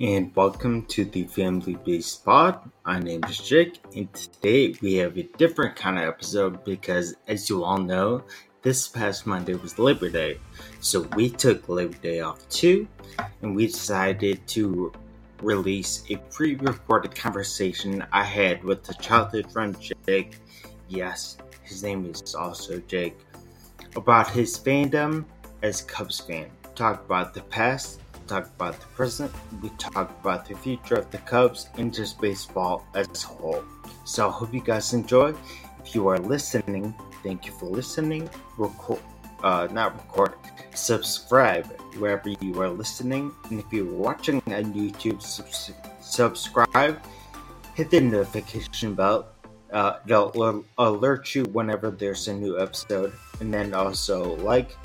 and welcome to the Family Bases Pod. My name is Jake, and today we have a different kind of episode because, as you all know, this past Monday was Labor Day. So we took Labor Day off too, and we decided to release a pre recorded conversation I had with a childhood friend, Jake. Yes, his name is also Jake, about his fandom as Cubs fan. Talk about the past talk about the present, we talk about the future of the Cubs and just baseball as a whole. So I hope you guys enjoy. If you are listening, thank you for listening. Record, uh, not record, subscribe wherever you are listening. And if you're watching on YouTube, sub- subscribe, hit the notification bell. Uh, it'll alert you whenever there's a new episode. And then also like,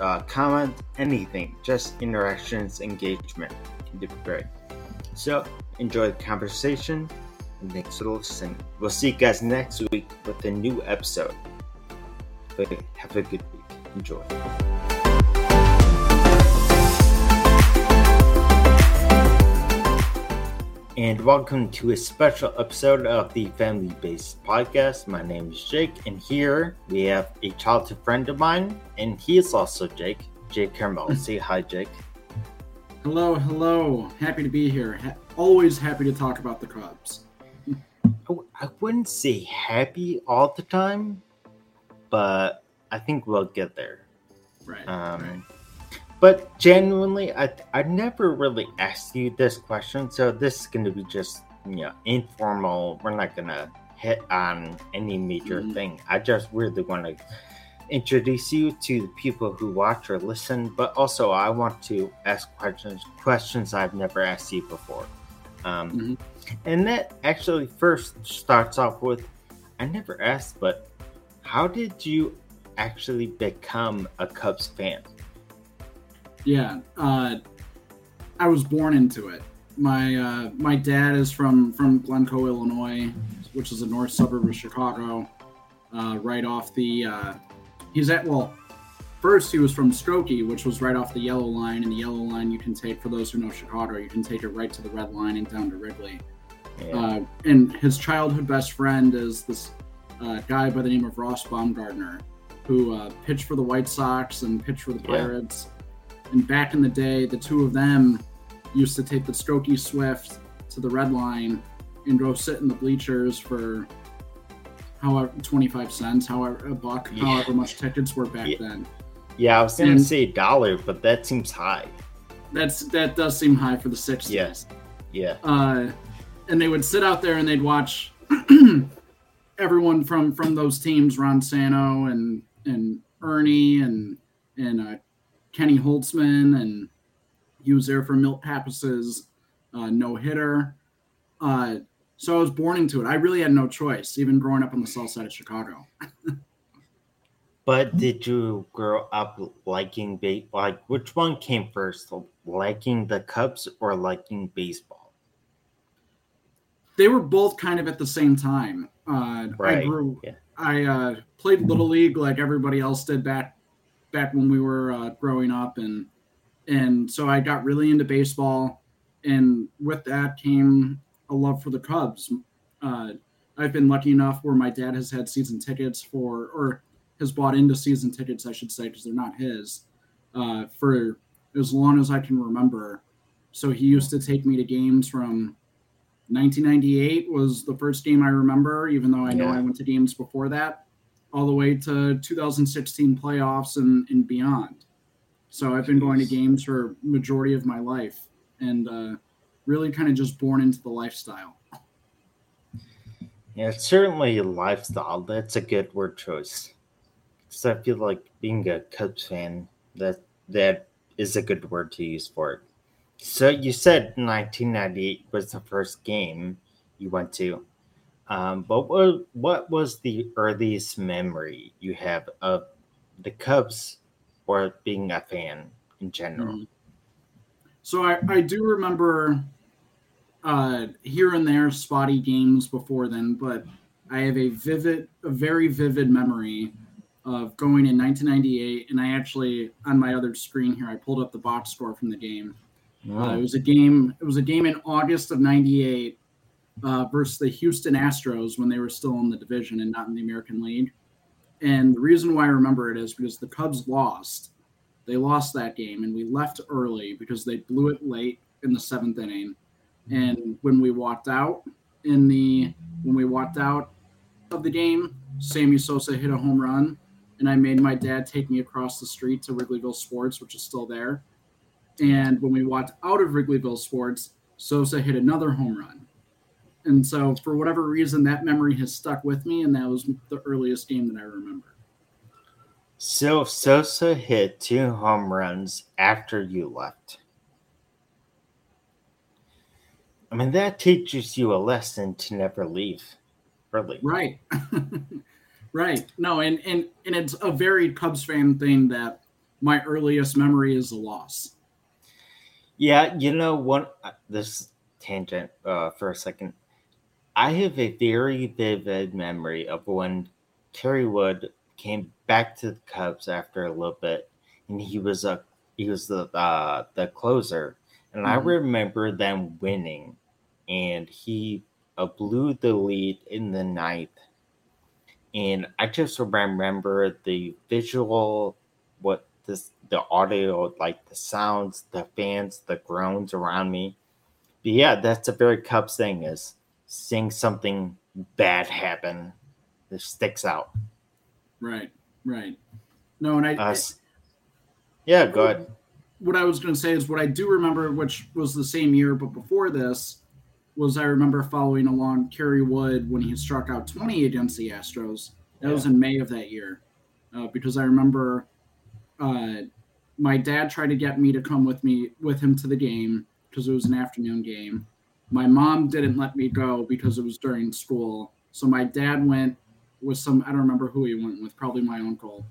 uh, comment, anything. Just interactions, engagement can be great. So enjoy the conversation and thanks for listening. We'll see you guys next week with a new episode. But have a good week. Enjoy. And welcome to a special episode of the Family Bases Podcast. My name is Jake, and here we have a childhood friend of mine, and he is also Jake, Jake Karmel. Say hi, Jake. Hello, hello. Happy to be here. Ha- always happy to talk about the Cubs. Oh, I wouldn't say happy all the time, but I think we'll get there. Right. Um, right. But genuinely, I I never really asked you this question, so this is gonna be just you know informal. We're not gonna hit on any major mm-hmm. thing. I just really want to introduce you to the people who watch or listen, but also I want to ask questions questions I've never asked you before. Um, mm-hmm. And that actually first starts off with I never asked, but how did you actually become a Cubs fan? Yeah, uh, I was born into it. My uh, my dad is from from Glencoe, Illinois, which is a north suburb of Chicago, uh, right off the. Uh, he's at well, first he was from Skokie, which was right off the yellow line, and the yellow line you can take for those who know Chicago, you can take it right to the red line and down to Wrigley. Yeah. Uh, and his childhood best friend is this uh, guy by the name of Ross Baumgarten, who uh, pitched for the White Sox and pitched for the Pirates. Yeah. And back in the day, the two of them used to take the Skokie Swift to the red line and go sit in the bleachers for however 25 cents, however a buck, yeah. however much tickets were back yeah. then. Yeah, I was gonna and say a dollar, but that seems high. That's that does seem high for the 60s. Yes. Yeah. Uh, and they would sit out there and they'd watch everyone from from those teams, Ron Santo and and Ernie and and uh, Kenny Holtzman, and he was there for Milt Pappas's uh, no hitter. Uh, so I was born into it. I really had no choice, even growing up on the south side of Chicago. but did you grow up liking ba- like which one came first, liking the Cubs or liking baseball? They were both kind of at the same time. Uh, right. I grew. Yeah. I uh, played little league like everybody else did back back when we were uh, growing up, and and so I got really into baseball, and with that came a love for the Cubs. Uh, I've been lucky enough where my dad has had season tickets for, or has bought into season tickets, I should say, because they're not his, uh, for as long as I can remember. So he used to take me to games from 1998 was the first game I remember, even though I know I went to games before that all the way to 2016 playoffs and, and beyond. So I've been going to games for majority of my life and uh, really kind of just born into the lifestyle. Yeah, it's certainly a lifestyle. That's a good word choice. So I feel like being a Cubs fan, that that is a good word to use for it. So you said 1998 was the first game you went to. Um, but what what was the earliest memory you have of the Cubs or being a fan in general? Mm-hmm. So I, I do remember uh, here and there spotty games before then, but I have a vivid, a very vivid memory of going in 1998. And I actually, on my other screen here, I pulled up the box score from the game. Uh, it was a game. It was a game in August of '98 uh, versus the Houston Astros when they were still in the division and not in the American League. And the reason why I remember it is because the Cubs lost. They lost that game, and we left early because they blew it late in the seventh inning. And when we walked out in the when we walked out of the game, Sammy Sosa hit a home run, and I made my dad take me across the street to Wrigleyville Sports, which is still there. And when we walked out of Wrigleyville Sports, Sosa hit another home run. And so, for whatever reason, that memory has stuck with me, and that was the earliest game that I remember. So, Sosa hit two home runs after you left. I mean, that teaches you a lesson to never leave early. Right. right. No, and, and, and it's a very Cubs fan thing that my earliest memory is a loss. Yeah, you know what? Uh, this tangent uh, for a second. I have a very vivid memory of when Kerry Wood came back to the Cubs after a little bit, and he was a he was the uh, the closer, and mm-hmm. I remember them winning, and he uh, blew the lead in the ninth, and I just remember the visual, what this the audio, like the sounds, the fans, the groans around me. But yeah, that's a very Cubs thing is seeing something bad happen that sticks out. Right, right. No, and I. Uh, yeah, go ahead. What I was going to say is what I do remember, which was the same year, but before this, was I remember following along Kerry Wood when he struck out 20 against the Astros. That yeah. was in May of that year, uh, because I remember uh, my dad tried to get me to come with me with him to the game because it was an afternoon game. My mom didn't let me go because it was during school. So my dad went with some I don't remember who he went with, probably my uncle.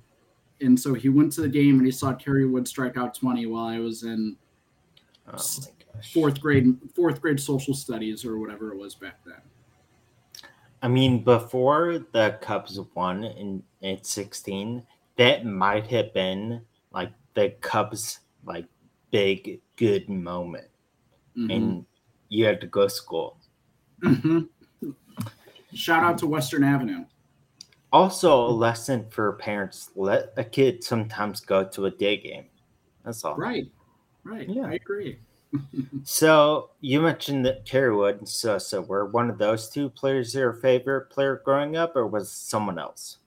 And so he went to the game and he saw Kerry Wood strike out 20 while I was in oh fourth grade fourth grade social studies or whatever it was back then. I mean, before the Cubs won in at 16, that might have been like the Cubs like big good moment, mm-hmm. and you had to go to school. Mm-hmm. Shout out to Western Avenue. Also, a lesson for parents: let a kid sometimes go to a day game. That's all. Right. Right. Yeah, I agree. so you mentioned that Kerry Wood and Sosa were one of those two players your favorite player growing up, or was someone else?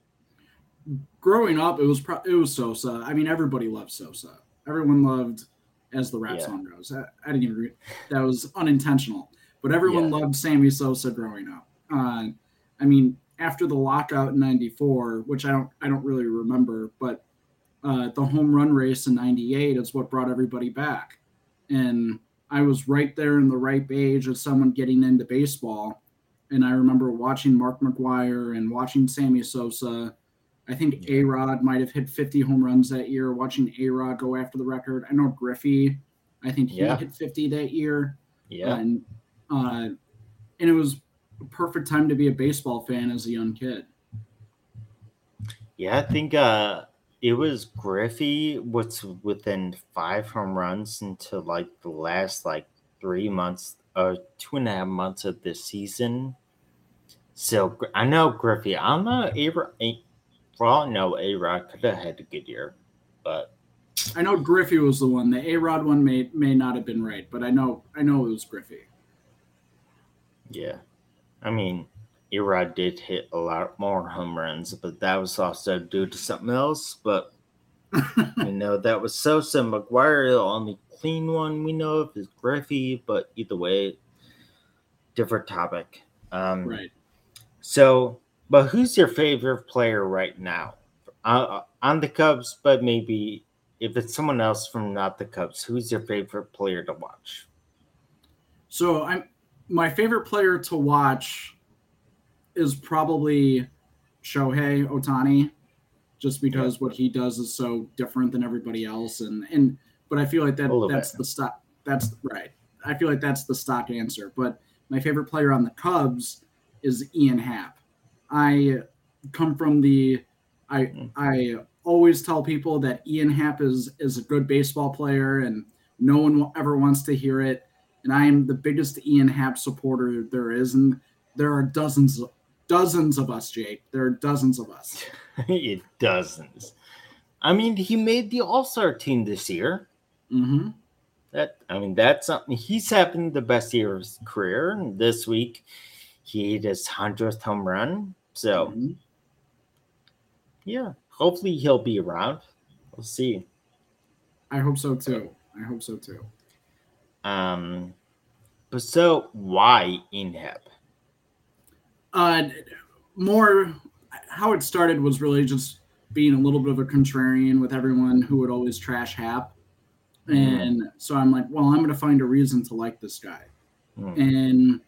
growing up, it was pro- it was Sosa. I mean, everybody loved Sosa. Everyone loved, as the rap yeah. song goes. I, I, didn't even read that was unintentional, but everyone yeah. loved Sammy Sosa growing up. Uh, I mean, after the lockout in '94, which I don't I don't really remember, but uh, the home run race in '98 is what brought everybody back, and I was right there in the right age of someone getting into baseball. And I remember watching Mark McGwire and watching Sammy Sosa I think A Rod might have hit 50 home runs that year. Watching A Rod go after the record. I know Griffey, I think he yeah. hit 50 that year. Yeah. And, uh, and it was a perfect time to be a baseball fan as a young kid. Yeah, I think uh, it was Griffey was within five home runs until like the last like three months or two and a half months of the season. So I know Griffey. I don't know for all I know, A Rod could have had a good year, but I know Griffey was the one. The A Rod one may may not have been right, but I know I know it was Griffey. Yeah, I mean, A Rod did hit a lot more home runs, but that was also due to something else. But you know that was Sosa McGwire. The only clean one we know of is Griffey, but either way, different topic. Um, right. So but who's your favorite player right now uh, on the Cubs? But maybe if it's someone else from not the Cubs, who's your favorite player to watch? So I'm my favorite player to watch is probably Shohei Ohtani, just because yeah. what he does is so different than everybody else, and and but I feel like that that's bit. the stock. That's right. I feel like that's the stock answer. But my favorite player on the Cubs is Ian Happ. I come from the I mm. I always tell people that Ian Happ is is a good baseball player and No one ever wants to hear it. And I am the biggest Ian Happ supporter there is. And there are dozens, dozens of us, Jake. There are dozens of us. it dozens I mean, he made the All Star team this year. Mm-hmm. That I mean, that's something. He's having the best year of his career. And this week, he hit his hundredth home run. So, mm-hmm. yeah, hopefully he'll be around. We'll see. I hope so too. I hope so too. Um, but so why Ian Happ? Uh, more how it started was really just being a little bit of a contrarian with everyone who would always trash Happ. Mm. And so I'm like, well, I'm going to find a reason to like this guy. Mm. And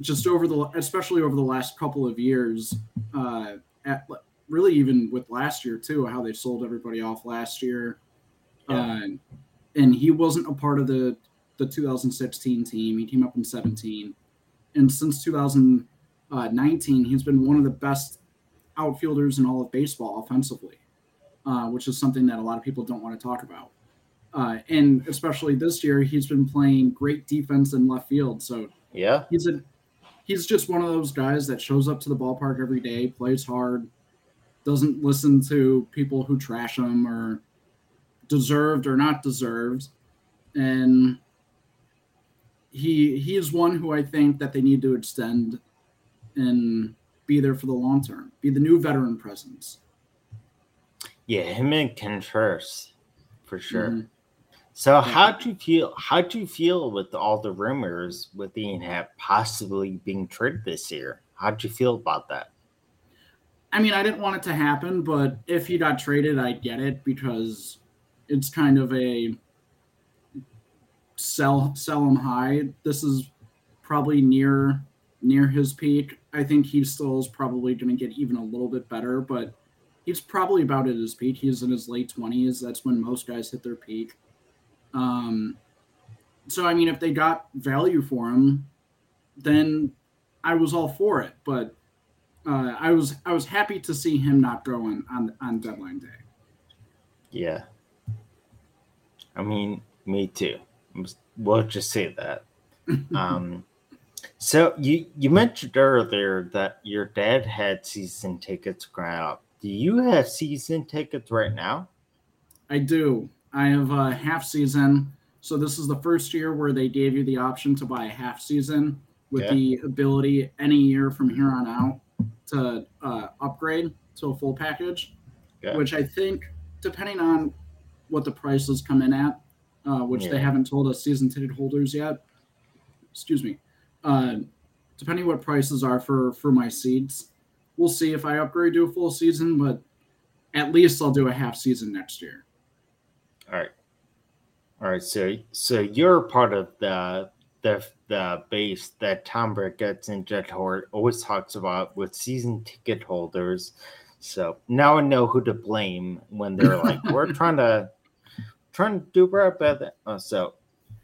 just over the, especially over the last couple of years, uh, at really even with last year too, how they sold everybody off last year. Yeah. Uh, and he wasn't a part of the, the 2016 team. He came up in 17. And since 2019, he's been one of the best outfielders in all of baseball offensively, uh, which is something that a lot of people don't want to talk about. Uh, and especially this year, he's been playing great defense in left field. So yeah, he's a he's just one of those guys that shows up to the ballpark every day, plays hard, doesn't listen to people who trash him or deserved or not deserved, and he he is one who I think that they need to extend and be there for the long term, be the new veteran presence. Yeah, him and Contreras for sure. Mm-hmm. So how do you feel? How do you feel with all the rumors with Ian Happ possibly being traded this year? How do you feel about that? I mean, I didn't want it to happen, but if he got traded, I'd get it because it's kind of a sell sell him high. This is probably near near his peak. I think he still is probably going to get even a little bit better, but he's probably about at his peak. He's in his late twenties. That's when most guys hit their peak. Um, so I mean, if they got value for him, then I was all for it. But uh, I was I was happy to see him not going on on, deadline day. Yeah, I mean, me too. We'll just say that. um, so you you mentioned earlier that your dad had season tickets growing up. Do you have season tickets right now? I do. I have a half season. So this is the first year where they gave you the option to buy a half season with yeah. the ability any year from here on out to uh, upgrade to a full package, yeah. which I think, depending on what the prices come in at, uh, which yeah. they haven't told us season ticket holders yet. Excuse me. Uh, depending what prices are for for my seeds, we'll see if I upgrade to a full season, but at least I'll do a half season next year. All right. All right. So so you're part of the the the base that Tom Ricketts and Jed Hoyer always talks about with season ticket holders. So now I know who to blame when they're like, we're trying to trying to do better. Uh, so,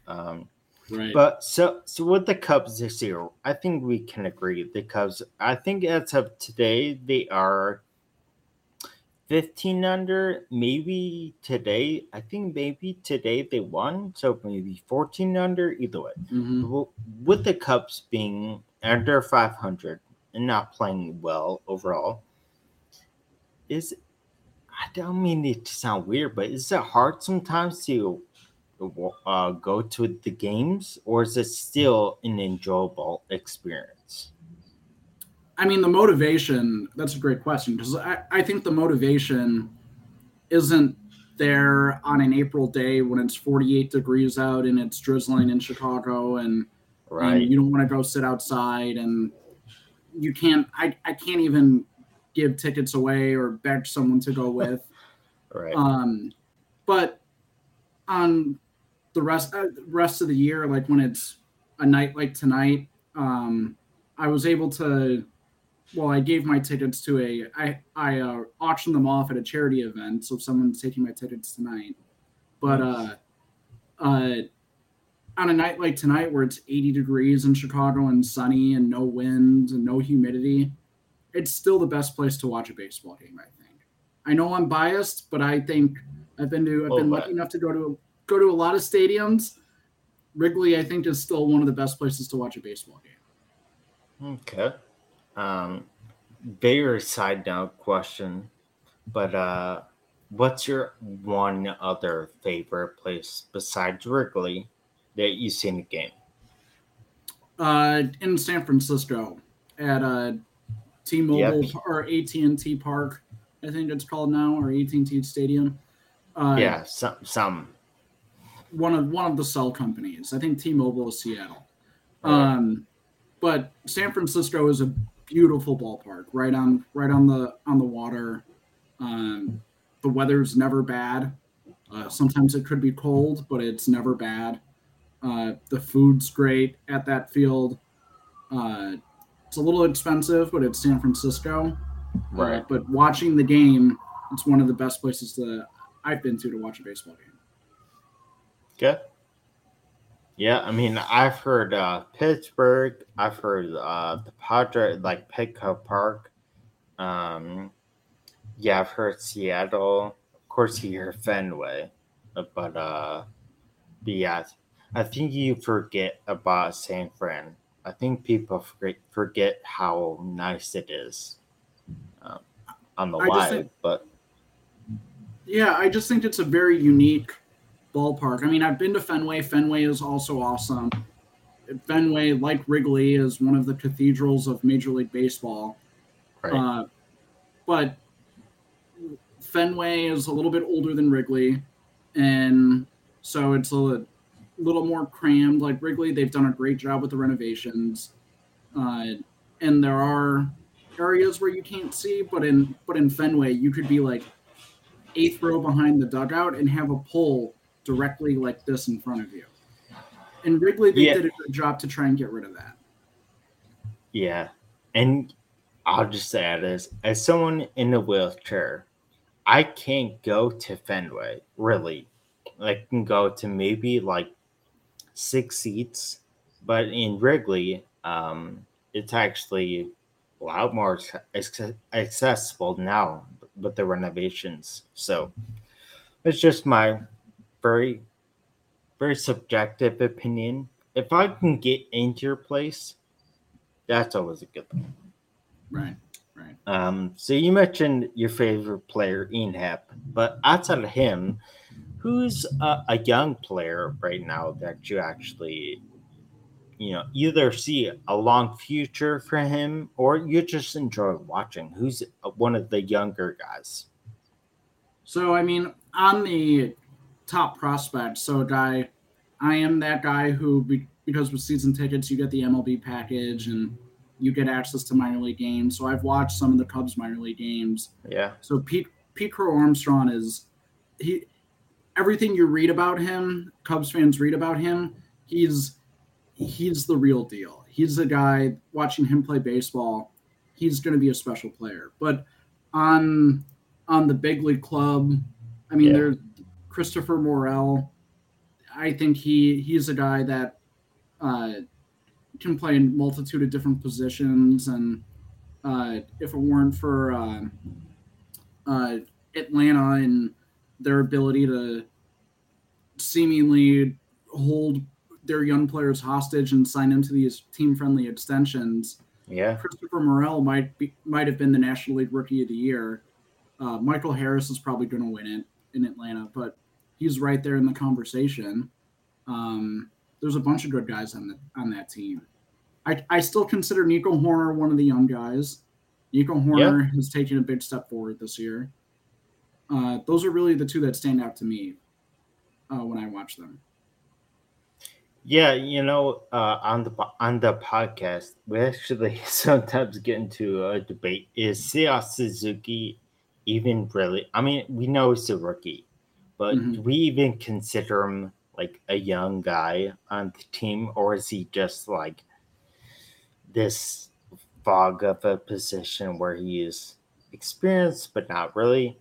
um, right. But so so with the Cubs this year, I think we can agree the Cubs. I think as of today, they are 15 under maybe today i think maybe today they won so maybe 14 under either way mm-hmm. with the cubs being under 500 and not playing well overall is i don't mean it to sound weird but is it hard sometimes to uh, go to the games or is it still an enjoyable experience I mean, the motivation, that's a great question because I, I think the motivation isn't there on an April day when it's 48 degrees out and it's drizzling in Chicago and, right. and you don't want to go sit outside and you can't, I, I can't even give tickets away or beg someone to go with. right. Um, but on the rest, uh, rest of the year, like when it's a night like tonight, um, I was able to well, I gave my tickets to a I I uh, auctioned them off at a charity event, so someone's taking my tickets tonight. But uh, uh, on a night like tonight, where it's 80 degrees in Chicago and sunny and no wind and no humidity, it's still the best place to watch a baseball game. I think. I know I'm biased, but I think I've been to I've been lucky enough to go to go to a lot of stadiums. Wrigley, I think, is still one of the best places to watch a baseball game. Okay. Um, very side note question, but uh, what's your one other favorite place besides Wrigley that you've seen the game? Uh, in San Francisco at uh, T-Mobile yep. or AT&T Park, I think it's called now, or AT&T Stadium. Uh, yeah, some some one of one of the cell companies. I think T-Mobile is Seattle. Um, but San Francisco is a beautiful ballpark, right on right on the on the water. Um, the weather's never bad. Uh, sometimes it could be cold, but it's never bad. Uh, the food's great at that field. Uh, it's a little expensive, but it's San Francisco. Uh, right. but watching the game, it's one of the best places that I've been to to watch a baseball game. Good. Yeah, I mean, I've heard uh, Pittsburgh. I've heard uh, the Padre, like Petco Park. Um, yeah, I've heard Seattle. Of course, you hear Fenway, but uh, but yeah, I think you forget about San Fran. I think people forget forget how nice it is um, on the I live, think, but yeah, I just think it's a very unique ballpark. I mean, I've been to Fenway. Fenway is also awesome. Fenway, like Wrigley, is one of the cathedrals of Major League Baseball. Right. Uh, but Fenway is a little bit older than Wrigley, and so it's a little more crammed. Like Wrigley, they've done a great job with the renovations, uh, and there are areas where you can't see, but in but in Fenway, you could be like eighth row behind the dugout and have a pole directly like this in front of you. And Wrigley, they yeah. did a good job to try and get rid of that. Yeah. And I'll just add this as someone in a wheelchair, I can't go to Fenway, really. I can go to maybe like six seats, but in Wrigley, um, it's actually a lot more accessible now with the renovations. So it's just my very, very subjective opinion. If I can get into your place, that's always a good thing. Right. Right. Um, so you mentioned your favorite player, Ian Happ, but outside of him, who's a, a, young player right now that you actually, you know, either see a long future for him or you just enjoy watching? Who's one of the younger guys? So, I mean, on the top prospect. So, guy, I am that guy who, because with season tickets, you get the MLB package and you get access to minor league games. So, I've watched some of the Cubs minor league games. Yeah. So, Pete Pete Crow Armstrong is he. Everything you read about him, Cubs fans read about him. He's he's the real deal. He's the guy. Watching him play baseball, he's going to be a special player. But on on the big league club, I mean, yeah. there's Christopher Morel. I think he he's a guy that uh, can play in multitude of different positions, and uh, if it weren't for uh, uh, Atlanta and their ability to seemingly hold their young players hostage and sign into these team-friendly extensions, yeah, Christopher Morel might be might have been the National League Rookie of the Year. Uh, Michael Harris is probably going to win it in Atlanta, but he's right there in the conversation. Um, there's a bunch of good guys on the on that team. I, I still consider Nico Hoerner one of the young guys. Nico Hoerner yep. has taken a big step forward this year. Uh, those are really the two that stand out to me uh, when I watch them. Yeah, you know, uh, on the on the podcast, we actually sometimes get into a debate: is Seiya Suzuki even really? I mean, we know he's a rookie, but mm-hmm. do we even consider him like a young guy on the team, or is he just like this fog of a position where he is experienced but not really?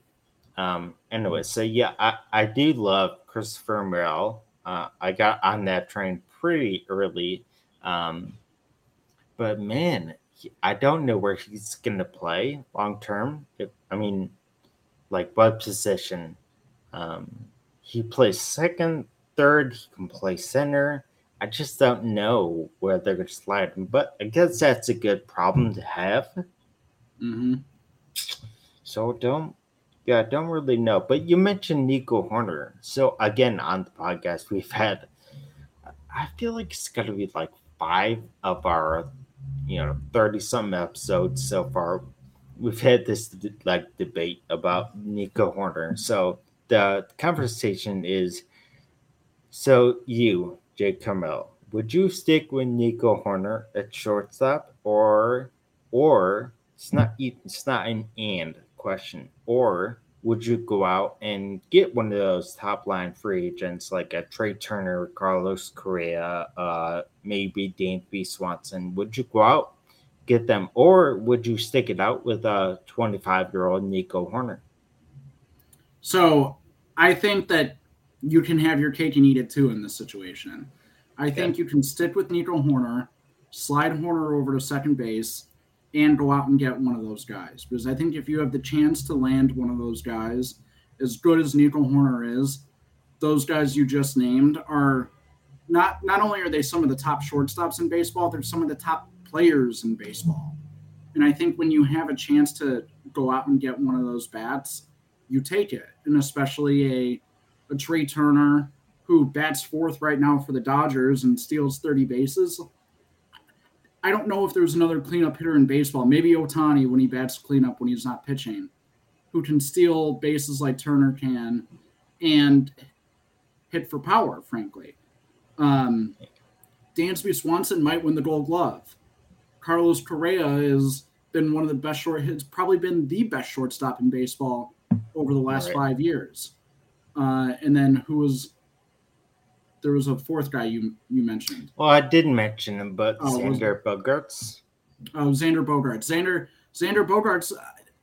Um, anyway, so yeah, I, I do love Christopher Morel. Uh, I got on that train pretty early. Um, but man, I don't know where he's going to play long term. I mean, like what position um, he plays second, third. He can play center. I just don't know where they're going to slide him, but I guess that's a good problem to have. Mm-hmm. So don't, yeah, don't really know. But you mentioned Nico Hoerner. So again, on the podcast, we've had, I feel like it's going to be like five of our, you know, 30 some episodes so far. We've had this like debate about Nico Hoerner. So the conversation is so you, Jake Karmel, would you stick with Nico Hoerner at shortstop, or or it's not it's not an and question, or would you go out and get one of those top line free agents like a Trea Turner, Carlos Correa, uh, maybe Dansby Swanson? Would you go out get them, or would you stick it out with a 25 year old Nico Hoerner? So I think that you can have your cake and eat it too in this situation. I think you can stick with Nico Hoerner, slide Hoerner over to second base, and go out and get one of those guys. Because I think if you have the chance to land one of those guys, as good as Nico Hoerner is, those guys you just named are not not only are they some of the top shortstops in baseball, they're some of the top players in baseball. And I think when you have a chance to go out and get one of those bats, you take it. And especially a a Trea Turner who bats fourth right now for the Dodgers and steals 30 bases. I don't know if there's another cleanup hitter in baseball. Maybe Ohtani when he bats cleanup when he's not pitching, who can steal bases like Turner can and hit for power, frankly. Um, Dansby Swanson might win the gold glove. Carlos Correa has been one of the best short hits, probably been the best shortstop in baseball over the last right. five years. Uh, and then who was there was a fourth guy you you mentioned. Well, I didn't mention him, but oh, Xander was, Bogaerts. Oh, Xander Bogaerts. Xander Xander Bogaerts.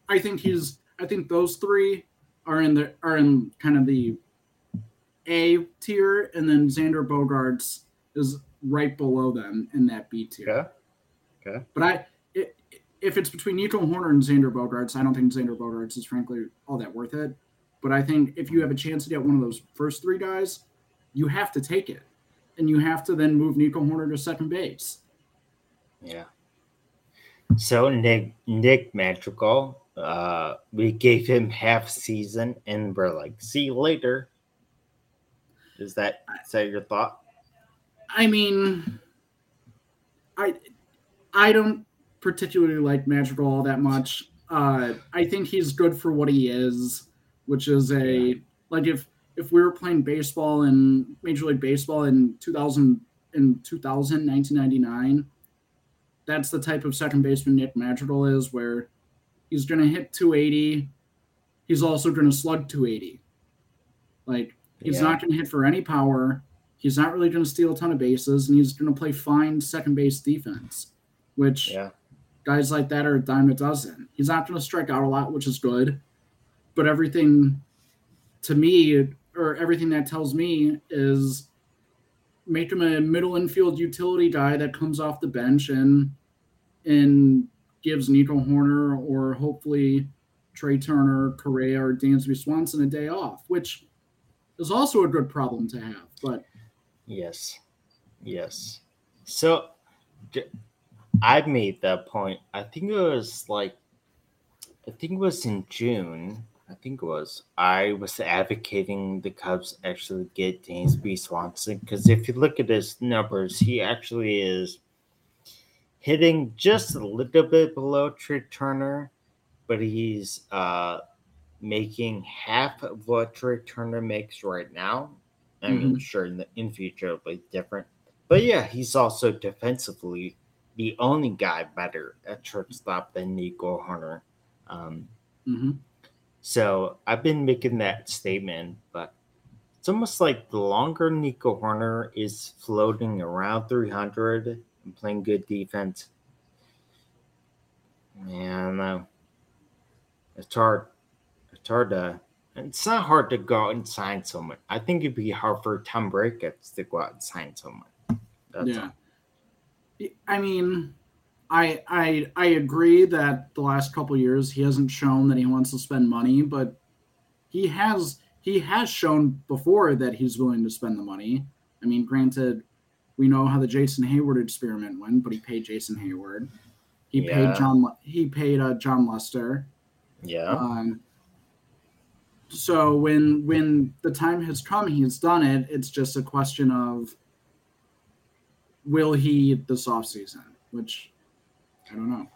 I think he's. I think those three are in the are in kind of the A tier, and then Xander Bogaerts is right below them in that B tier. Okay. Okay. But I, it, if it's between Nico Hoerner and Xander Bogaerts, I don't think Xander Bogaerts is frankly all that worth it. But I think if you have a chance to get one of those first three guys, you have to take it. And you have to then move Nico Hoerner to second base. Yeah. So Nick Nick Madrigal, uh, we gave him half season and we're like, see you later. Is that is that your thought? I mean I I don't particularly like Madrigal all that much. Uh, I think he's good for what he is, which is a like if if we were playing baseball in Major League Baseball in 2000 in 2000 1999 that's the type of second baseman Nick Madrigal is where he's going to hit 280 he's also going to slug 280 like he's yeah. not going to hit for any power he's not really going to steal a ton of bases and he's going to play fine second base defense which yeah. Guys like that are a dime a dozen he's not going to strike out a lot which is good but everything to me or everything that tells me is make him a middle infield utility guy that comes off the bench and and gives Nico Hoerner or hopefully Trea Turner, Correa, or Dansby Swanson a day off, which is also a good problem to have. But yes, yes. So I made that point. I think it was like, I think it was in June I think it was. I was advocating the Cubs actually get Dansby Swanson because if you look at his numbers, he actually is hitting just a little bit below Trea Turner, but he's uh, making half of what Trea Turner makes right now. I mean, mm-hmm. sure, in the in future it'll be different, but yeah, he's also defensively the only guy better at shortstop than Nico Hoerner. Um, mm-hmm. So I've been making that statement, but it's almost like the longer Nico Hoerner is floating around 300 and playing good defense, man, uh, it's hard. It's hard to. It's not hard to go out and sign someone. I think it'd be hard for Tom Ricketts to go out and sign someone. That's yeah. All. I mean, I I I agree that the last couple years he hasn't shown that he wants to spend money, but he has he has shown before that he's willing to spend the money. I mean, granted, we know how the Jason Heyward experiment went, but he paid Jason Heyward. He yeah. paid John. He paid uh, Jon Lester. Yeah. Um, so when when the time has come, he's done it. It's just a question of will he this off season, which I don't know.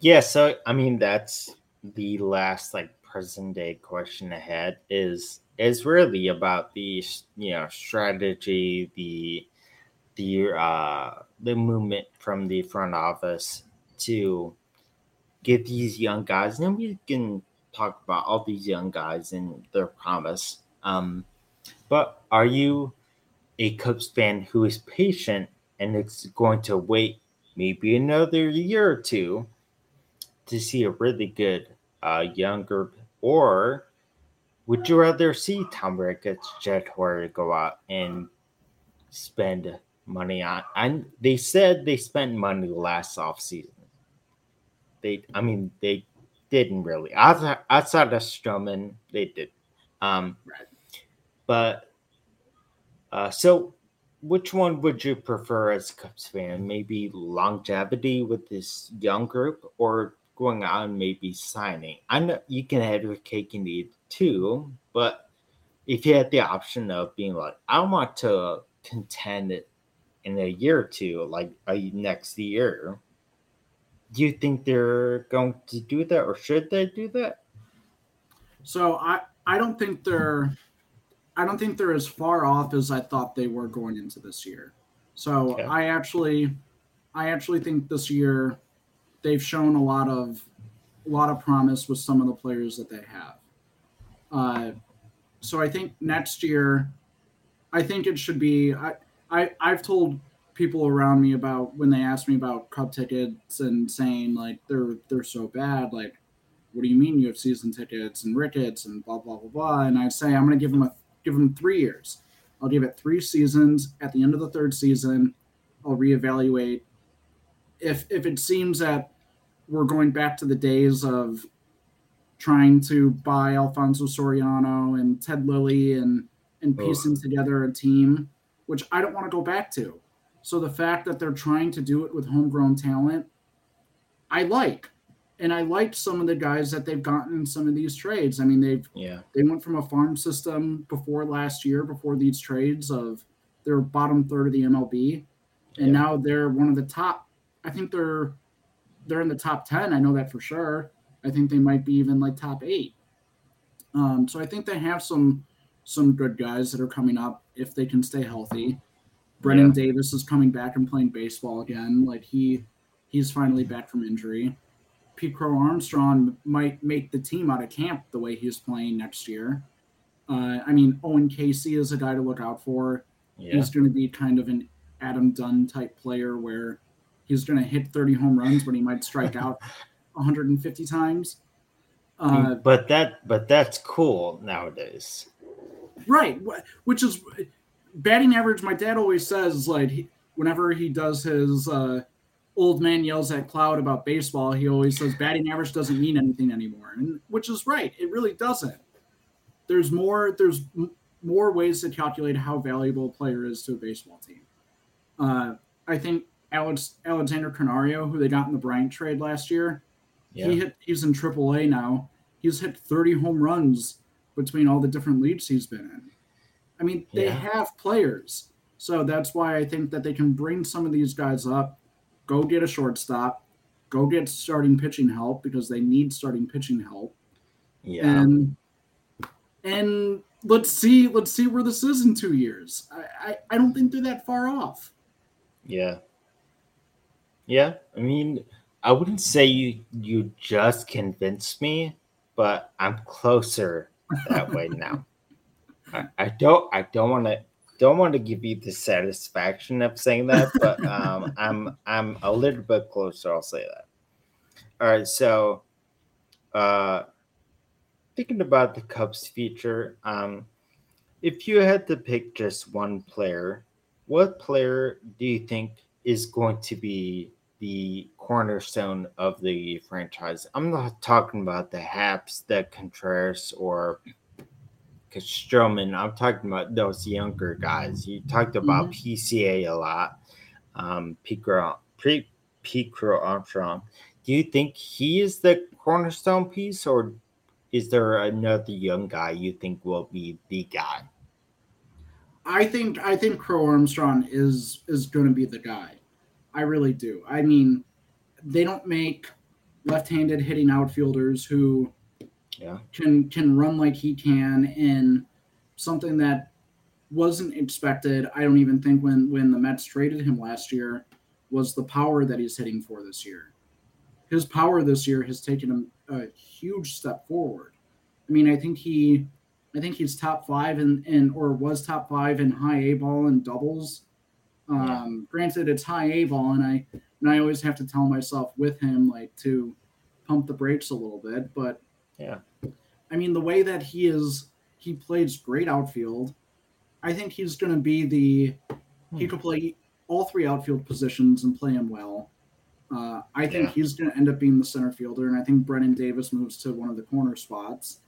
Yeah, so I mean that's the last like present day question ahead is is really about the you know strategy, the the uh the movement from the front office to get these young guys, and we can talk about all these young guys and their promise. Um, but are you a Cubs fan who is patient and is going to wait maybe another year or two to see a really good uh, younger, or would you rather see Tom Ricketts, Jed Hoyer go out and spend money on? And they said they spent money last offseason. They, I mean, they didn't really outside, outside of Stroman, they did. Um, right. But uh, so which one would you prefer as a Cubs fan? Maybe longevity with this young group or going on maybe signing? I know you can have your cake and eat too, but if you had the option of being like, I want to contend in a year or two, like a next year, do you think they're going to do that or should they do that? So I, I don't think they're I don't think they're as far off as I thought they were going into this year. So okay. I actually, I actually think this year they've shown a lot of, a lot of promise with some of the players that they have. Uh, so I think next year, I think it should be. I, I I've told people around me about when they ask me about cup tickets and saying like they're they're so bad like what do you mean you have season tickets and Ricketts and blah blah blah blah and i say i'm going to give them a give them three years. I'll give it three seasons. At the end of the third season, I'll reevaluate. If if it seems that we're going back to the days of trying to buy Alfonso Soriano and Ted Lilly and and piecing together a team, which I don't want to go back to. So the fact that they're trying to do it with homegrown talent, I like and I liked some of the guys that they've gotten in some of these trades. I mean, they've yeah they went from a farm system before last year, before these trades of their bottom third of the MLB, and yeah. now they're one of the top. I think they're they're in the top ten. I know that for sure. I think they might be even like top eight. Um, so I think they have some some good guys that are coming up if they can stay healthy. Brennen yeah. Davis is coming back and playing baseball again. Like he he's finally back from injury. Pete Crow Armstrong might make the team out of camp the way he's playing next year. Uh, I mean, Owen Caissie is a guy to look out for. Yeah. He's going to be kind of an Adam Dunn type player where he's going to hit 30 home runs, but he might strike out 150 times. Uh, but that, but that's cool nowadays, right? Which is batting average. My dad always says like he, whenever he does his uh, old man yells at Cloud about baseball, he always says batting average doesn't mean anything anymore, and which is right. It really doesn't. There's more. There's m- more ways to calculate how valuable a player is to a baseball team. Uh, I think Alex Alexander Canario, who they got in the Bryant trade last year, yeah. he hit. He's in AAA now. He's hit 30 home runs between all the different leagues he's been in. I mean, they yeah. have players. So that's why I think that they can bring some of these guys up go get a shortstop, go get starting pitching help because they need starting pitching help. Yeah. And and let's see let's see where this is in two years. I, I, I don't think they're that far off. Yeah. Yeah. I mean, I wouldn't say you you just convinced me, but I'm closer that way now. I, I don't I don't want to don't want to give you the satisfaction of saying that, but um, I'm I'm a little bit closer. I'll say that. All right, so uh, thinking about the Cubs' future, um, if you had to pick just one player, what player do you think is going to be the cornerstone of the franchise? I'm not talking about the Happs, the Contreras, or Stroman. I'm talking about those younger guys. You talked about mm-hmm. PCA a lot. Um, Picro, Picro Armstrong. Do you think he is the cornerstone piece, or is there another young guy you think will be the guy? I think I think Crow Armstrong is is going to be the guy. I really do. I mean, they don't make left-handed hitting outfielders who yeah. can can run like he can in something that wasn't expected. I don't even think when when the Mets traded him last year was the power that he's hitting for this year. His power this year has taken him a huge step forward. I mean, I think he I think he's top five in, in or was top five in high A ball and doubles. Um, yeah. granted it's high A ball and I and I always have to tell myself with him like to pump the brakes a little bit, but yeah. I mean, the way that he is, he plays great outfield. I think he's going to be the, hmm. he could play all three outfield positions and play him well. Uh, I think yeah. he's going to end up being the center fielder, and I think Brennen Davis moves to one of the corner spots.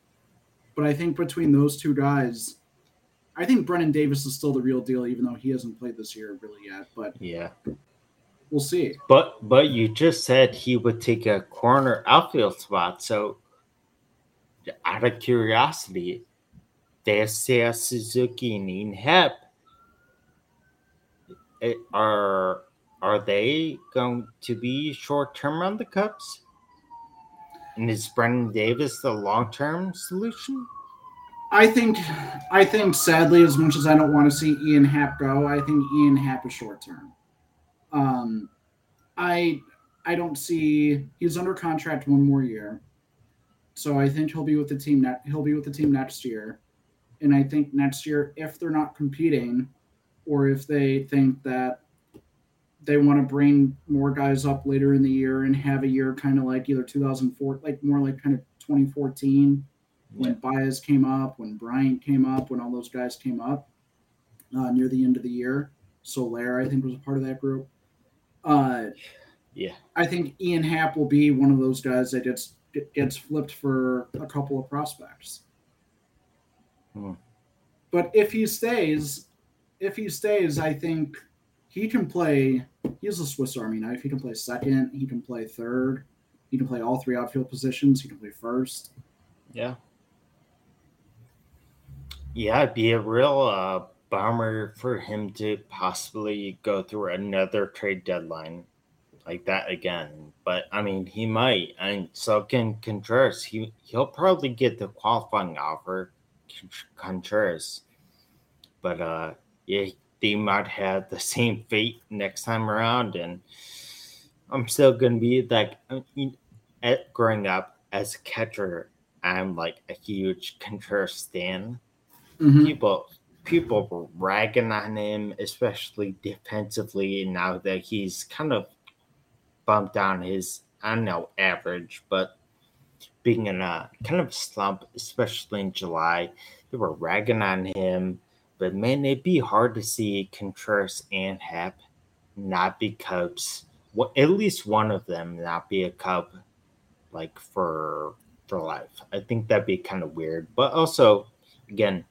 But I think between those two guys, I think Brennen Davis is still the real deal, even though he hasn't played this year really yet. But yeah, we'll see. But but you just said he would take a corner outfield spot, so out of curiosity, Seiya Suzuki and Happ eh, are are they going to be short term on the Cubs? And is Brennen Davis the long term solution? I think I think sadly, as much as I don't want to see Ian Happ go, I think Ian Happ is short term. Um I I don't see he's under contract one more year. So I think he'll be with the team. Ne- he'll be with the team next year, and I think next year, if they're not competing, or if they think that they want to bring more guys up later in the year and have a year kind of like either 2004, like more like kind of 2014, when Baez came up, when Bryant came up, when all those guys came up uh, near the end of the year. Soler, I think, was a part of that group. Uh, yeah, I think Ian Happ will be one of those guys that gets gets flipped for a couple of prospects. Hmm. But if he stays, if he stays, I think he can play. He's a Swiss Army knife. He can play second. He can play third. He can play all three outfield positions. He can play first. Yeah. Yeah, it'd be a real uh, bummer for him to possibly go through another trade deadline like that again. But I mean, he might, and so can Contreras. He he'll probably get the qualifying offer, Contreras. But uh, yeah, they might have the same fate next time around, and I'm still gonna be like, at growing up as a catcher, I'm like a huge Contreras stan. Mm-hmm. People people were ragging on him, especially defensively. Now that he's kind of bumped down his, I don't know, average, but being in a kind of slump, especially in July, they were ragging on him. But man, it'd be hard to see Contreras and Happ not be Cubs. Well, at least one of them not be a Cub, like for for life. I think that'd be kind of weird. But also, again,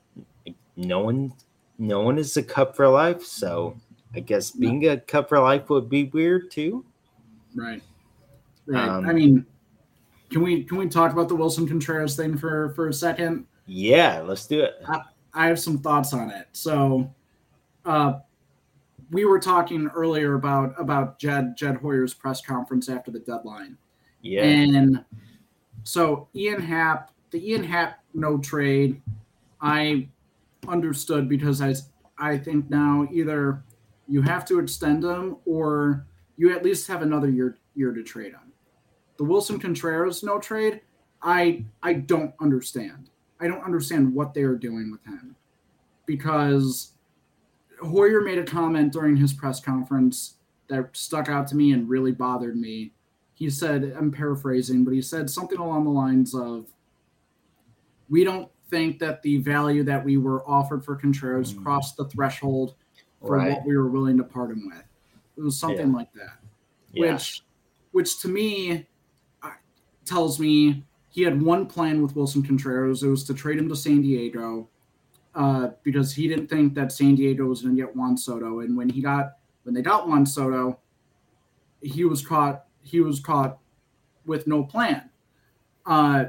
no one no one is a Cub for life, so I guess being a Cub for life would be weird too. Right. Right. Um, I mean, can we can we talk about the Wilson Contreras thing for for a second? Yeah, let's do it. I, I have some thoughts on it. So, uh, we were talking earlier about about Jed Jed Hoyer's press conference after the deadline. Yeah. And so Ian Happ, the Ian Happ no trade, I understood because I I think now either you have to extend them or you at least have another year year to trade him. The Wilson Contreras no trade, I I don't understand. I don't understand what they are doing with him because Hoyer made a comment during his press conference that stuck out to me and really bothered me. He said, I'm paraphrasing, but he said something along the lines of, "We don't think that the value that we were offered for Contreras mm. crossed the threshold for right. what we were willing to part him with." It was something yeah. like that, yeah. which, which to me tells me he had one plan with Wilson Contreras. It was to trade him to San Diego uh, because he didn't think that San Diego was going to get Juan Soto, and when he got when they got Juan Soto, he was caught he was caught with no plan, uh,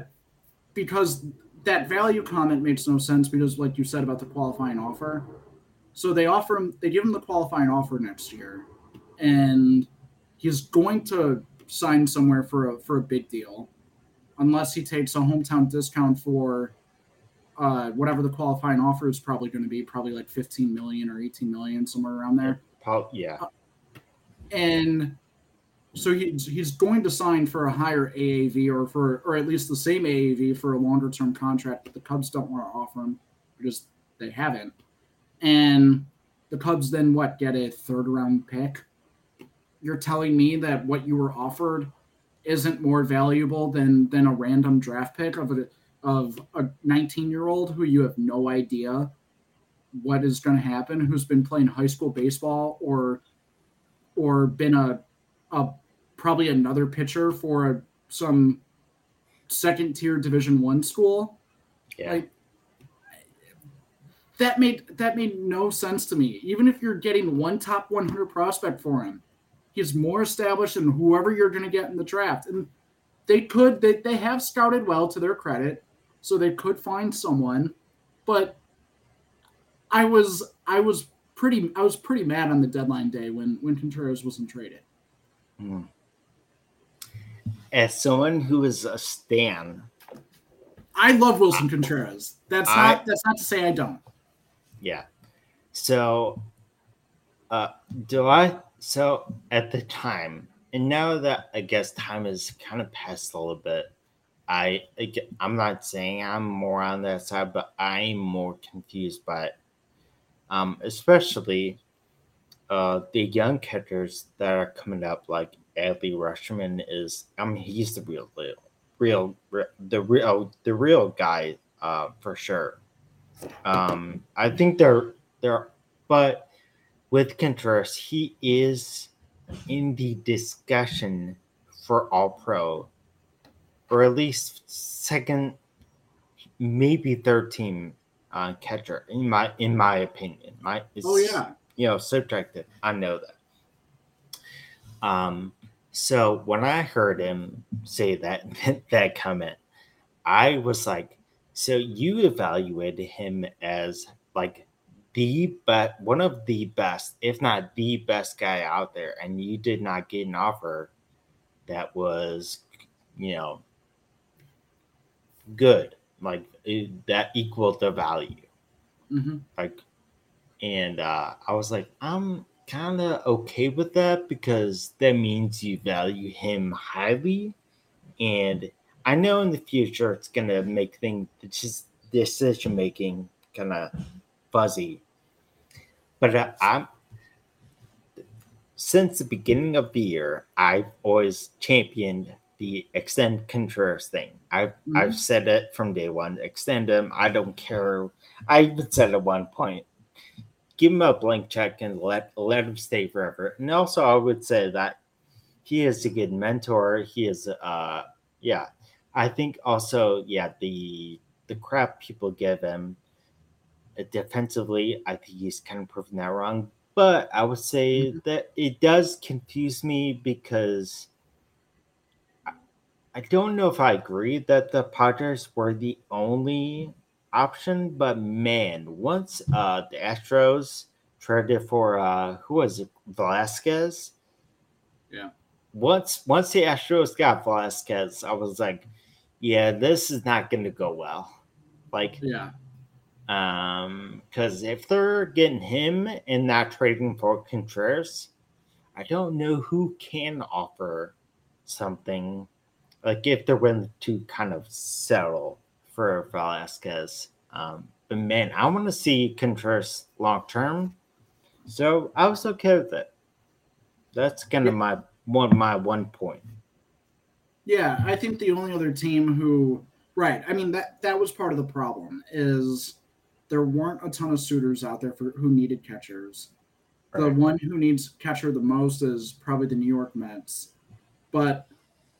because that value comment makes no sense because like you said about the qualifying offer, so they offer him they give him the qualifying offer next year, and he's going to sign somewhere for a for a big deal unless he takes a hometown discount for uh, whatever the qualifying offer is probably going to be, probably like 15 million or 18 million, somewhere around there. Yeah. Uh, and so he's, he's going to sign for a higher AAV or for, or at least the same AAV for a longer term contract that the Cubs don't want to offer him because they haven't. And the Cubs then what get a third round pick? You're telling me that what you were offered isn't more valuable than than a random draft pick of a of a 19 year old who you have no idea what is going to happen who's been playing high school baseball or or been a a probably another pitcher for a, some second tier division 1 school? Yeah. Like, that made that made no sense to me. Even if you're getting one top 100 prospect for him He's more established than whoever you're going to get in the draft. And they could, they, they have scouted well to their credit, so they could find someone. But I was, I was pretty, I was pretty mad on the deadline day when when Contreras wasn't traded. Hmm. As someone who is a stan, I love Wilson I, Contreras. That's I, not that's not to say I don't. Yeah. So, uh, do I so at the time, and now that I guess time has kind of passed a little bit, I I'm not saying I'm more on that side, but I'm more confused by. Um, especially uh, the young catchers that are coming up, like Adley Rutschman is. I mean, he's the real, real, real, the real, the real guy uh, for sure. Um, I think they're they're, but with Contreras, he is in the discussion for All Pro, or at least second, maybe third team uh, catcher in my in my opinion. My oh yeah, you know subjective. I know that. Um, so when I heard him say that that comment, I was like, so you evaluated him as like the but one of the best, if not the best guy out there, and you did not get an offer that was, you know, good, like it, that equaled the value. Mm-hmm. Like, and uh, I was like, I'm kind of okay with that because that means you value him highly, and I know in the future it's gonna make things just decision making kind of fuzzy but uh, I'm since the beginning of the year, I've always championed the extend Contreras thing. I've mm-hmm. I've said it from day one. Extend him. I don't care. I even said at one point, give him a blank check and let let him stay forever. And also, I would say that he is a good mentor. He is, uh, yeah. I think also, yeah, the the crap people give him defensively, I think he's kind of proven that wrong. But I would say mm-hmm. that it does confuse me because I, I don't know if I agree that the Padres were the only option. But man, once uh, the Astros traded for uh, who was it, Velasquez? Yeah. Once once the Astros got Velasquez, I was like, yeah, this is not going to go well. Like, yeah um, because if they're getting him and not trading for Contreras, I don't know who can offer something like if they're willing to kind of settle for Velasquez. Um, but man, I want to see Contreras long term, so I was okay with it. That's kind of my one my one point. Yeah, I think the only other team who right, I mean that that was part of the problem is there weren't a ton of suitors out there for who needed catchers. Right. The one who needs catcher the most is probably the New York Mets. But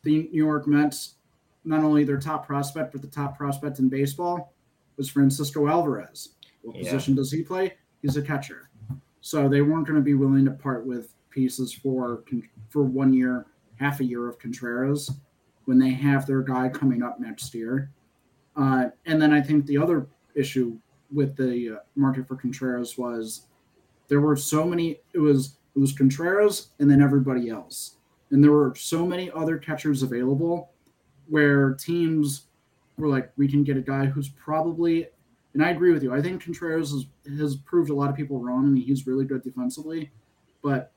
the New York Mets, not only their top prospect, but the top prospect in baseball was Francisco Alvarez. What yeah. position does he play? He's a catcher. So they weren't going to be willing to part with pieces for for one year, half a year of Contreras when they have their guy coming up next year. Uh, and then I think the other issue with the uh, market for Contreras was there were so many. It was it was Contreras and then everybody else, and there were so many other catchers available where teams were like, we can get a guy who's probably. And I agree with you. I think Contreras has, has proved a lot of people wrong. I mean, he's really good defensively, but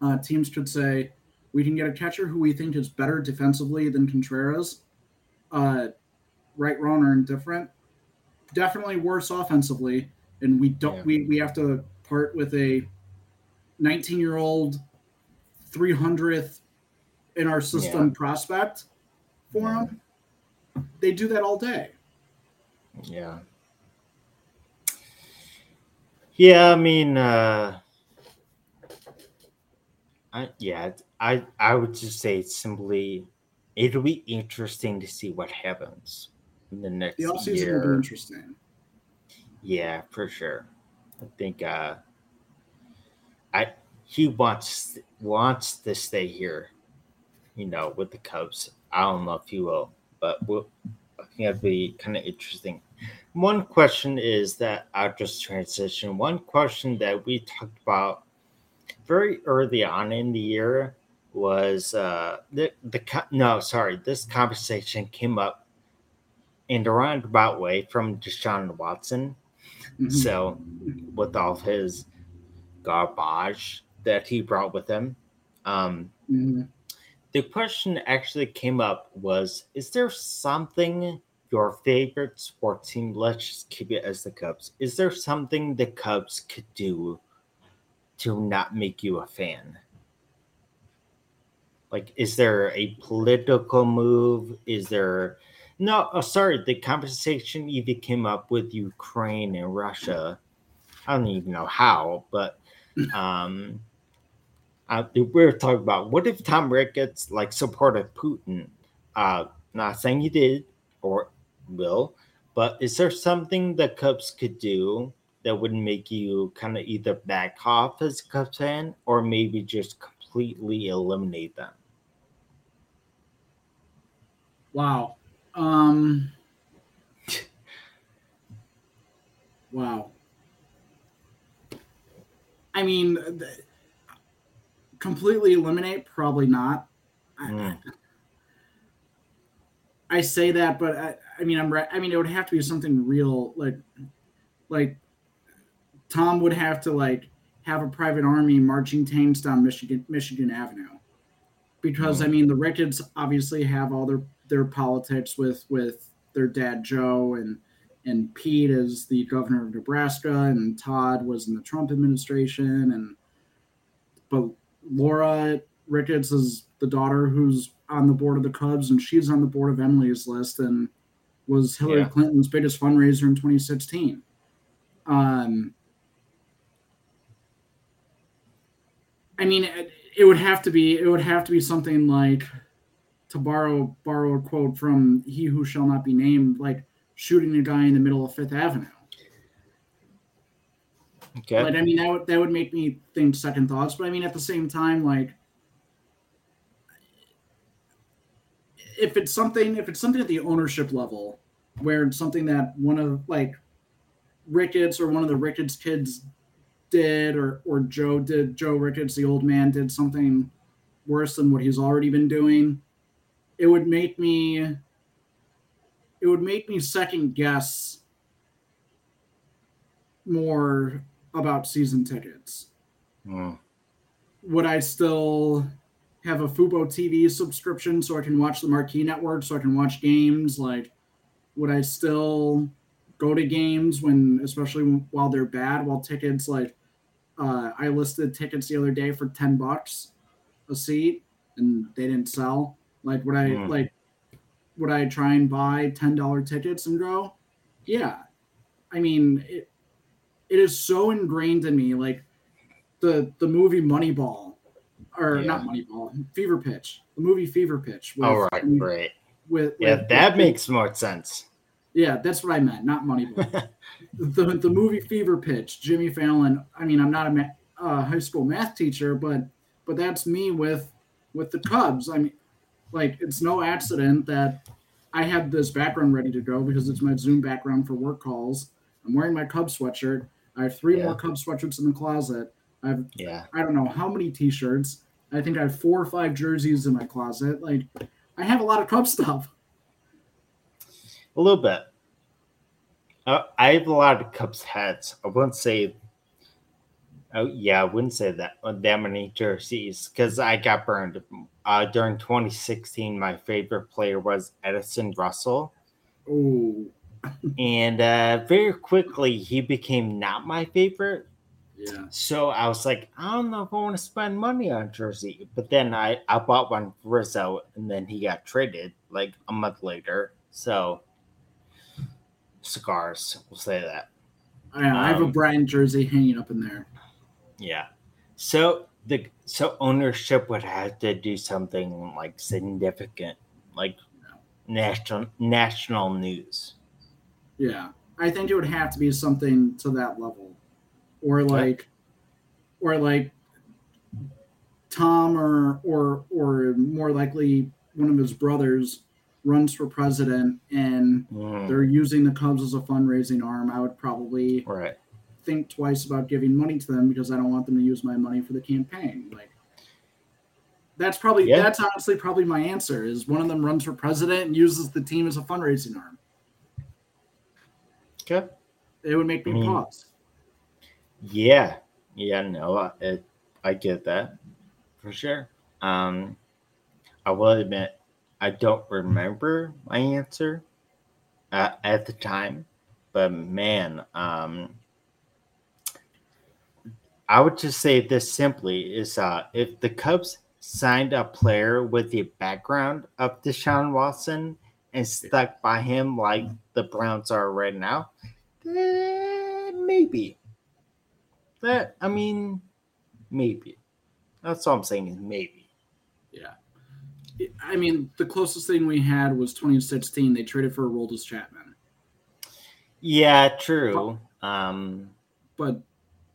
uh, teams could say we can get a catcher who we think is better defensively than Contreras. Uh, right, wrong, or indifferent definitely worse offensively, and we don't yeah. we we have to part with a 19 year old 300th in our system yeah. prospect for him. They do that all day. Yeah. Yeah, I mean, uh, I, yeah, I I would just say simply, it'll be interesting to see what happens the next the offseason year. will be interesting. Yeah, for sure. I think uh I he wants wants to stay here, you know, with the Cubs. I don't know if he will, but we'll, I think that'd be kind of interesting. One question is that I'll just transition. One question that we talked about very early on in the year was uh the the no sorry this conversation came up in the roundabout way from Deshaun Watson. Mm-hmm. So, with all his garbage that he brought with him, um, mm-hmm. the question actually came up was: Is there something your favorite sports team? Let's just keep it as the Cubs. Is there something the Cubs could do to not make you a fan? Like, is there a political move? Is there no, oh, sorry. The conversation even came up with Ukraine and Russia. I don't even know how, but um, uh, we were talking about what if Tom Ricketts like supported Putin? Uh, not saying he did or will, but is there something that Cubs could do that wouldn't make you kind of either back off as a Cubs fan or maybe just completely eliminate them? Wow. Um. Wow. I mean, completely eliminate, probably not. Mm. I, I, say that, but I, I mean, I'm right. I mean, it would have to be something real, like, like Tom would have to like have a private army marching tanks down Michigan Michigan Avenue, because mm. I mean, the Ricketts obviously have all their their politics with with their dad Joe and and Pete is the governor of Nebraska and Todd was in the Trump administration and but Laura Ricketts is the daughter who's on the board of the Cubs and she's on the board of Emily's list and was Hillary yeah. Clinton's biggest fundraiser in 2016. Um, I mean, it, it would have to be it would have to be something like to borrow borrow a quote from he who shall not be named, like shooting a guy in the middle of Fifth Avenue. Okay. But I mean that would that would make me think second thoughts. But I mean at the same time, like if it's something if it's something at the ownership level where it's something that one of like Ricketts or one of the Ricketts kids did or or Joe did Joe Ricketts, the old man, did something worse than what he's already been doing, it would make me it would make me second guess more about season tickets. Mm. Would I still have a Fubo TV subscription so I can watch the Marquee Network so I can watch games? Like, would I still go to games when, especially while they're bad? While tickets, like, uh, I listed tickets the other day for ten bucks a seat, and they didn't sell. Like would I mm. like would I try and buy ten dollar tickets and go? Yeah. I mean it it is so ingrained in me, like the the movie Moneyball. Or yeah. not Moneyball, Fever Pitch. The movie Fever Pitch. With, oh right, with, right. With, yeah, with, that makes more sense. Yeah, that's what I meant, not Moneyball. the the movie Fever Pitch, Jimmy Fallon. I mean, I'm not a ma- uh, high school math teacher, but but that's me with with the Cubs. I mean, like it's no accident that I have this background ready to go because it's my Zoom background for work calls. I'm wearing my Cubs sweatshirt. I have three yeah. more Cubs sweatshirts in the closet. I have yeah. I don't know how many T-shirts. I think I have four or five jerseys in my closet. Like I have a lot of Cubs stuff. A little bit. Uh, I have a lot of Cubs hats. I wouldn't say. Oh yeah, I wouldn't say that uh, that many jerseys because I got burned. Uh, during 2016, my favorite player was Addison Russell. Ooh. and uh, very quickly, he became not my favorite. Yeah. So I was like, I don't know if I want to spend money on jersey. But then I, I bought one for Rizzo, and then he got traded like a month later. So cigars. We'll say that. Yeah, um, I have a um, Bryant jersey hanging up in there. Yeah. So the so ownership would have to do something like significant, like national national news. Yeah, I think it would have to be something to that level, or like, or like Tom or or or more likely one of his brothers runs for president and mm. they're using the Cubs as a fundraising arm, I would probably right. Think twice about giving money to them because I don't want them to use my money for the campaign. Like that's probably yeah. that's honestly probably my answer is one of them runs for president and uses the team as a fundraising arm. Okay. It would make me I mean, pause. Yeah. Yeah, no, I, I get that for sure. Um I will admit I don't remember my answer uh, at the time, but man, um, I would just say this simply is uh, if the Cubs signed a player with the background of Deshaun Watson and stuck by him like the Browns are right now, then maybe. That I mean, maybe. That's all I'm saying is maybe. Yeah. I mean, the closest thing we had was 2016. They traded for Aroldis Chapman. Yeah, true. But, um, but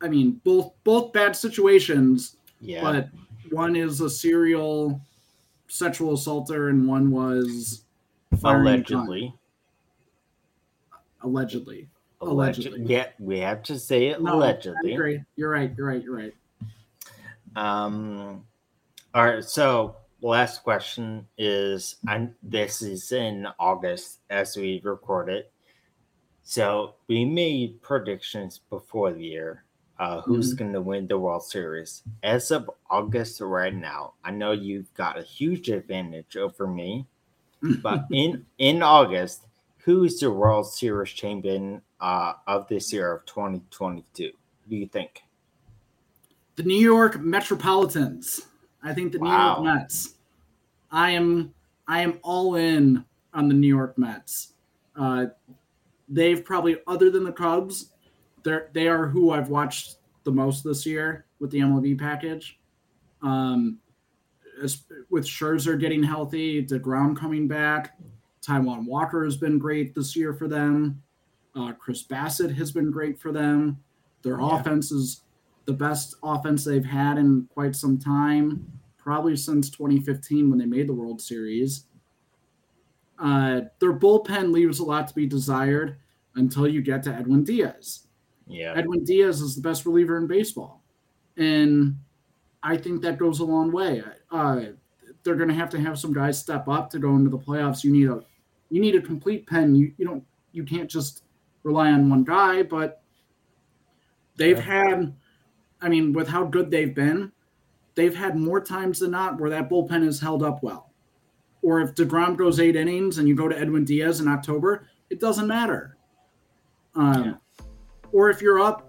I mean, both both bad situations. Yeah. But one is a serial sexual assaulter, and one was allegedly. Allegedly. Allegedly. Yeah, we have to say it no, allegedly. You're right. You're right. You're right. You're right. Um. All right. So last question is and this is in August as we record it. So we made predictions before the year. Uh, who's mm-hmm. going to win the World Series? As of August right now, I know you've got a huge advantage over me. but in in August, who's the World Series champion uh, of this year of 2022? Do you think? The New York Metropolitans. I think the wow. New York Mets. I am I am all in on the New York Mets. Uh, they've probably other than the Cubs, they're they are who I've watched the most this year with the MLB package. Um, with Scherzer getting healthy, deGrom coming back, Taijuan Walker has been great this year for them. Uh, Chris Bassitt has been great for them. Their yeah. offense is the best offense they've had in quite some time, probably since 2015 when they made the World Series. Uh, their bullpen leaves a lot to be desired until you get to Edwin Diaz. Yeah. Edwin Diaz is the best reliever in baseball. And I think that goes a long way. Uh, they're going to have to have some guys step up to go into the playoffs. You need a you need a complete pen. You you don't you can't just rely on one guy, but they've yeah. had I mean, with how good they've been, they've had more times than not where that bullpen has held up well. Or if deGrom goes eight innings and you go to Edwin Diaz in October, it doesn't matter. Um, yeah. Or if you're up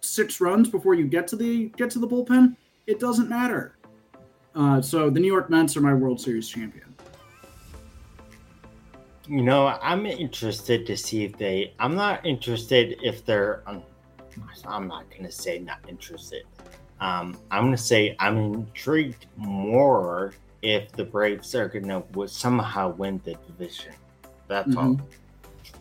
six runs before you get to the get to the bullpen, it doesn't matter. Uh, so the New York Mets are my World Series champion. You know, I'm interested to see if they. I'm not interested if they're. Um, I'm not gonna say not interested. Um, I'm going to say I'm intrigued more if the Braves are going to somehow win the division. That's mm-hmm. all.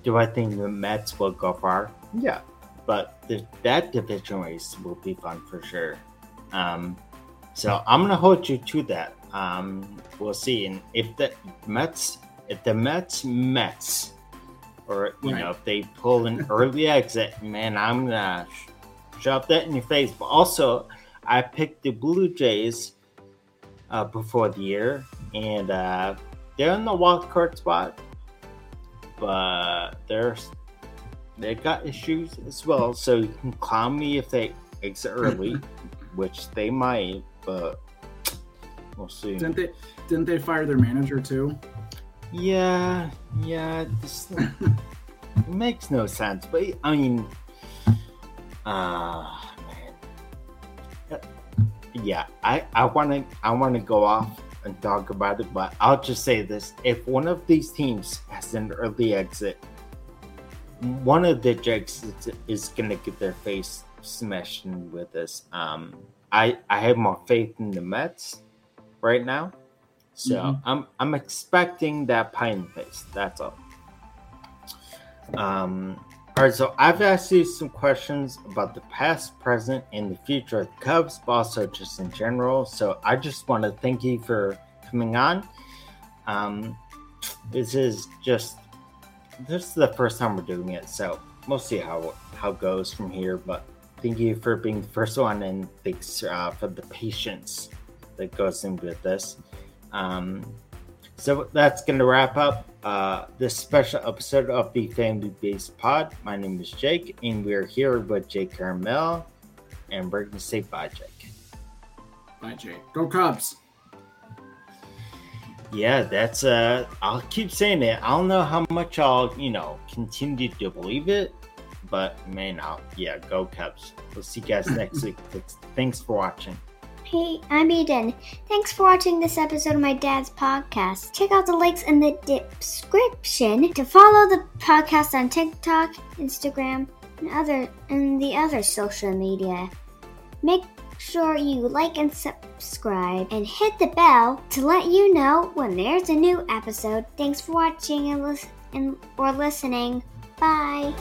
do I think the Mets will go far? Yeah, but the, that division race will be fun for sure. Um, so I'm gonna hold you to that. Um, we'll see, and if the Mets, if the Mets Mets, or you right. know, if they pull an early exit, man, I'm gonna shove that in your face. But also, I picked the Blue Jays uh, before the year, and uh, they're in the wild card spot, but they're they got issues as well. So you can clown me if they exit early, which they might, but we'll see. Didn't they? Didn't they fire their manager too? Yeah, yeah. This makes no sense. But I mean, uh man, yeah. I I want to I want to go off and talk about it, but I'll just say this: if one of these teams has an early exit, one of the Jags is, is gonna get their face smashed with this. Um, I I have more faith in the Mets right now, so mm-hmm. I'm I'm expecting that pine face. That's all. Um, all right, so I've asked you some questions about the past, present, and the future of the Cubs, but also just in general. So I just want to thank you for coming on. Um, this is just this is the first time we're doing it, so we'll see how how it goes from here. But thank you for being the first one, and thanks uh, for the patience that goes in with this. Um, so that's going to wrap up uh, this special episode of the Family Bases Pod. My name is Jake, and we're here with Jake Karmel, and we're going to say bye, Jake. Bye, Jake. Go Cubs. Yeah, that's uh I'll keep saying it. I don't know how much I'll, you know, continue to believe it, but man, I'll yeah, go Cubs. We'll see you guys next week. Thanks for watching. Hey, I'm Eden. Thanks for watching this episode of my dad's podcast. Check out the links in the description to follow the podcast on TikTok, Instagram, and other and the other social media. Make sure you like and subscribe and hit the bell to let you know when there's a new episode. Thanks for watching and, listen and or listening. Bye.